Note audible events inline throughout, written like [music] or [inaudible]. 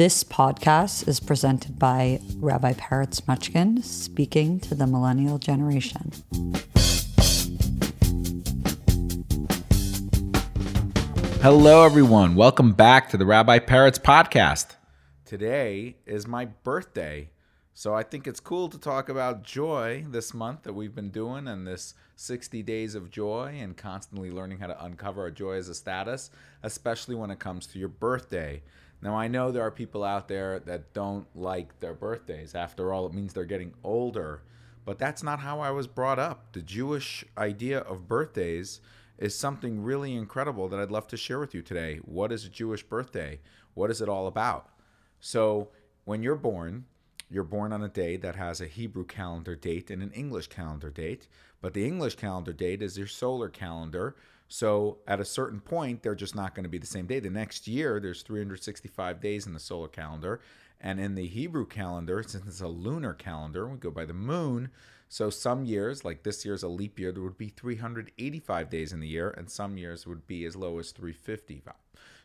This podcast is presented by Rabbi Peretz Mochkin, speaking to the millennial generation. Hello, everyone. Welcome back to the Rabbi Peretz podcast. Today is my birthday. So I think it's cool to talk about joy this month that we've been doing and this 60 days of joy and constantly learning how to uncover our joy as a status, especially when it comes to your birthday. Now, I know there are people out there that don't like their birthdays. After all, it means they're getting older. But that's not how I was brought up. The Jewish idea of birthdays is something really incredible that I'd love to share with you today. What is a Jewish birthday? What is it all about? So, when you're born, you're born on a day that has a Hebrew calendar date and an English calendar date, but the English calendar date is your solar calendar. So at a certain point, they're just not going to be the same day. The next year, there's 365 days in the solar calendar. And in the Hebrew calendar, since it's a lunar calendar, we go by the moon. So some years, like this year's a leap year, there would be 385 days in the year, and some years would be as low as 355.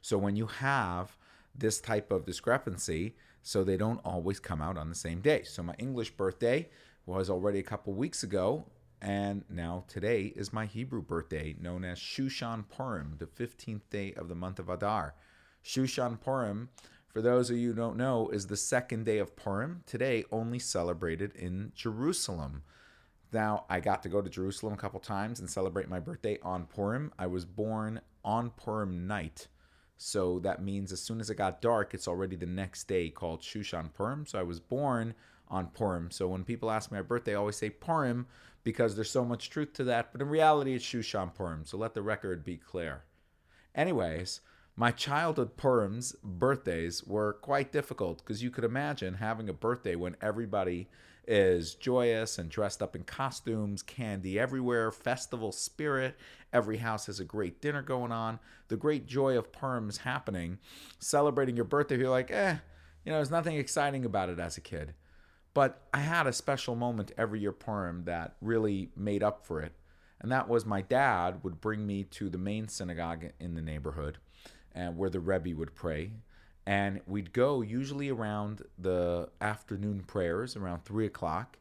So when you have this type of discrepancy, so they don't always come out on the same day. So my English birthday was already a couple weeks ago, and now today is my Hebrew birthday, known as Shushan Purim, the 15th day of the month of Adar. Shushan Purim, for those of you who don't know, is the second day of Purim, today only celebrated in Jerusalem. Now, I got to go to Jerusalem a couple times and celebrate my birthday on Purim. I was born on Purim night. So that means as soon as it got dark, it's already the next day called Shushan Purim. So I was born on Purim. So when people ask me my birthday, I always say Purim because there's so much truth to that. But in reality, it's Shushan Purim. So let the record be clear. Anyways, my childhood Purim's birthdays were quite difficult because you could imagine having a birthday when everybody is joyous and dressed up in costumes, candy everywhere, festival spirit. Every house has a great dinner going on. The great joy of Purim's happening. Celebrating your birthday, you're like, eh, you know, there's nothing exciting about it as a kid. But I had a special moment every year Purim that really made up for it. And that was my dad would bring me to the main synagogue in the neighborhood and where the Rebbe would pray and we'd go usually around the afternoon prayers around three o'clock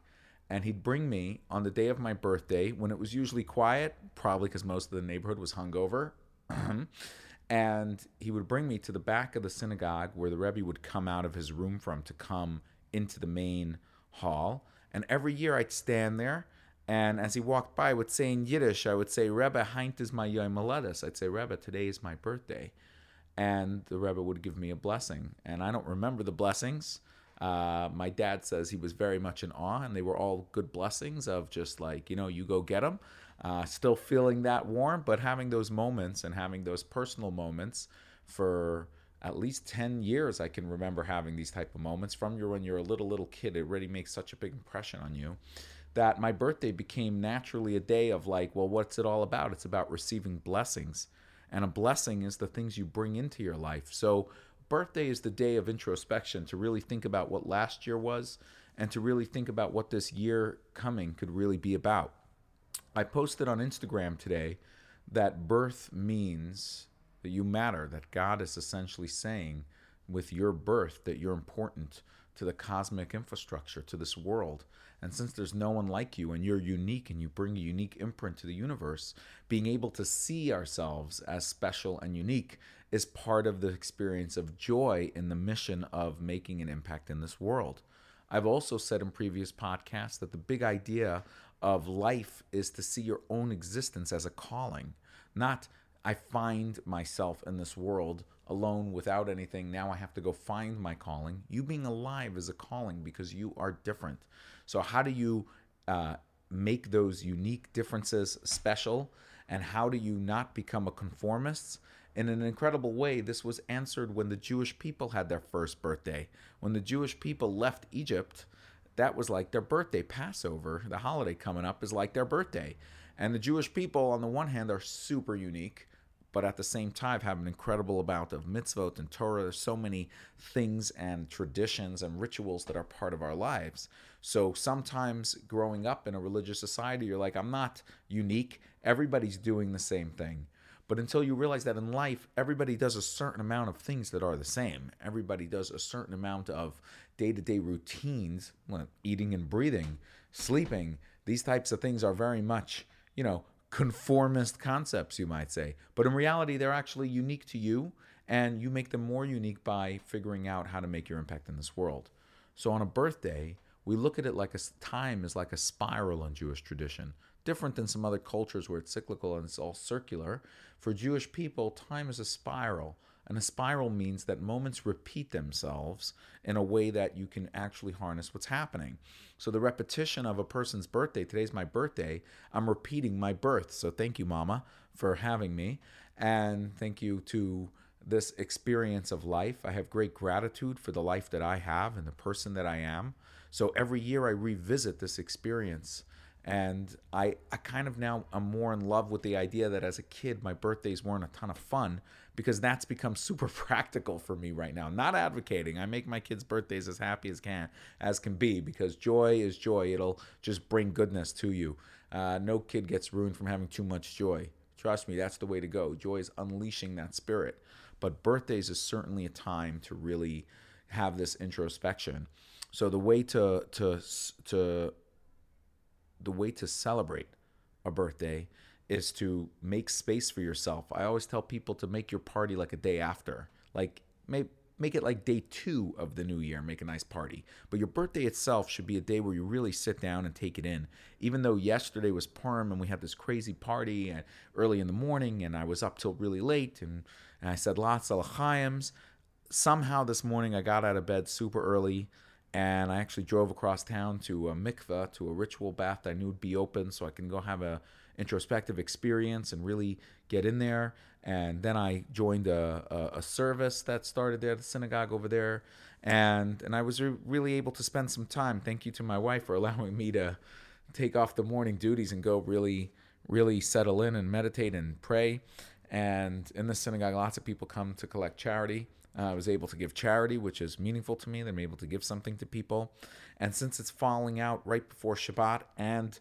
and he'd bring me on the day of my birthday when it was usually quiet probably because most of the neighborhood was hungover [clears throat] and he would bring me to the back of the synagogue where the rebbe would come out of his room from to come into the main hall and every year i'd stand there and as he walked by I would say in yiddish i would say rebbe heint is my yom i'd say rebbe today is my birthday and the Rebbe would give me a blessing. And I don't remember the blessings. Uh, my dad says he was very much in awe, and they were all good blessings of just like, you know, you go get them. Uh, still feeling that warm, but having those moments and having those personal moments for at least 10 years i can remember having these type of moments from you when you're a little little kid it really makes such a big impression on you that my birthday became naturally a day of like well what's it all about it's about receiving blessings and a blessing is the things you bring into your life. So, birthday is the day of introspection to really think about what last year was and to really think about what this year coming could really be about. I posted on Instagram today that birth means that you matter, that God is essentially saying with your birth that you're important to the cosmic infrastructure, to this world. And since there's no one like you and you're unique and you bring a unique imprint to the universe, being able to see ourselves as special and unique is part of the experience of joy in the mission of making an impact in this world. I've also said in previous podcasts that the big idea of life is to see your own existence as a calling, not I find myself in this world alone without anything. Now I have to go find my calling. You being alive is a calling because you are different. So, how do you uh, make those unique differences special? And how do you not become a conformist? In an incredible way, this was answered when the Jewish people had their first birthday. When the Jewish people left Egypt, that was like their birthday. Passover, the holiday coming up, is like their birthday. And the Jewish people, on the one hand, are super unique but at the same time have an incredible amount of mitzvot and Torah. There's so many things and traditions and rituals that are part of our lives. So sometimes growing up in a religious society, you're like, I'm not unique. Everybody's doing the same thing. But until you realize that in life, everybody does a certain amount of things that are the same. Everybody does a certain amount of day to day routines, well, eating and breathing, sleeping. These types of things are very much, you know, conformist concepts, you might say. But in reality, they're actually unique to you, and you make them more unique by figuring out how to make your impact in this world. So on a birthday, we look at it like a time is like a spiral in Jewish tradition different than some other cultures where it's cyclical and it's all circular. For Jewish people, time is a spiral. And a spiral means that moments repeat themselves in a way that you can actually harness what's happening. So, the repetition of a person's birthday, today's my birthday, I'm repeating my birth. So, thank you, Mama, for having me. And thank you to this experience of life. I have great gratitude for the life that I have and the person that I am. So, every year I revisit this experience and I, I kind of now I'm more in love with the idea that as a kid my birthdays weren't a ton of fun because that's become [laughs] super practical for me right now. Not advocating. I make my kids birthdays as happy as can as can be because joy is joy. It'll just bring goodness to you. Uh, no kid gets ruined from having too much joy. Trust me that's the way to go. Joy is unleashing that spirit. But birthdays is certainly a time to really have this introspection. So the way to to to the way to celebrate a birthday is to make space for yourself. I always tell people to make your party like a day after. Like make make it like day 2 of the new year, make a nice party. But your birthday itself should be a day where you really sit down and take it in. Even though yesterday was Purim and we had this crazy party and early in the morning and I was up till really late and, and I said lots of l'chaims, somehow this morning I got out of bed super early and I actually drove across town to a mikveh, to a ritual bath that I knew would be open, so I can go have a introspective experience and really get in there. And then I joined a, a, a service that started there, the synagogue over there, and and I was re- really able to spend some time. Thank you to my wife for [laughs] allowing me to take off the morning duties and go really really settle in and meditate and pray. And in the synagogue, lots of people come to collect charity. Uh, I was able to give charity, which is meaningful to me. I'm able to give something to people, and since it's falling out right before Shabbat and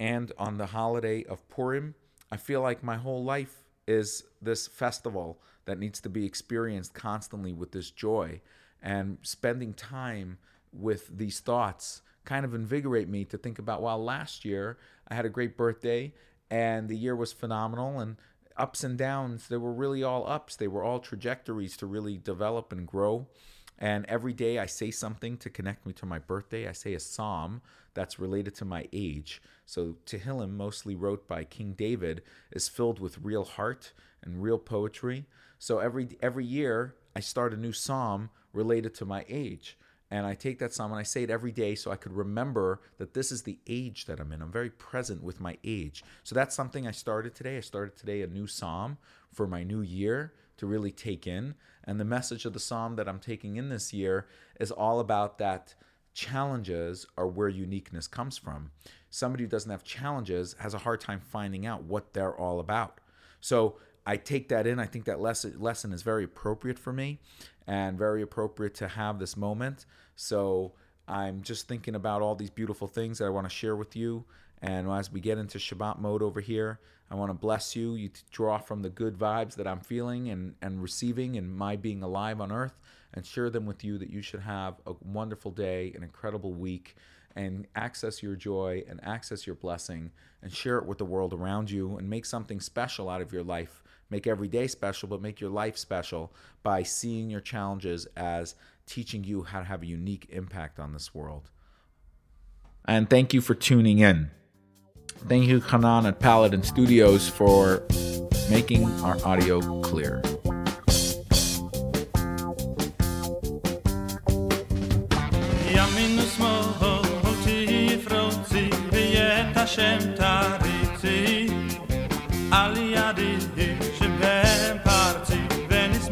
and on the holiday of Purim, I feel like my whole life is this festival that needs to be experienced constantly with this joy, and spending time with these thoughts kind of invigorate me to think about. Well, last year I had a great birthday, and the year was phenomenal, and ups and downs, they were really all ups. They were all trajectories to really develop and grow. And every day I say something to connect me to my birthday. I say a psalm that's related to my age. So Tehillim, mostly wrote by King David, is filled with real heart and real poetry. So every every year I start a new psalm related to my age. And I take that psalm and I say it every day so I could remember that this is the age that I'm in. I'm very present with my age. So that's something I started today. I started today a new psalm for my new year to really take in. And the message of the psalm that I'm taking in this year is all about that challenges are where uniqueness comes from. Somebody who doesn't have challenges has a hard time finding out what they're all about. So I take that in. I think that lesson lesson is very appropriate for me and very appropriate to have this moment. So I'm just thinking about all these beautiful things that I want to share with you. And as we get into Shabbat mode over here, I want to bless you. You draw from the good vibes that I'm feeling and, and receiving and my being alive on earth and share them with you that you should have a wonderful day, an incredible week, and access your joy and access your blessing and share it with the world around you and make something special out of your life make every day special, but make your life special by seeing your challenges as teaching you how to have a unique impact on this world. And thank you for tuning in. Thank you, Hanan at Paladin Studios, for making our audio clear.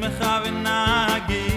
mich auf in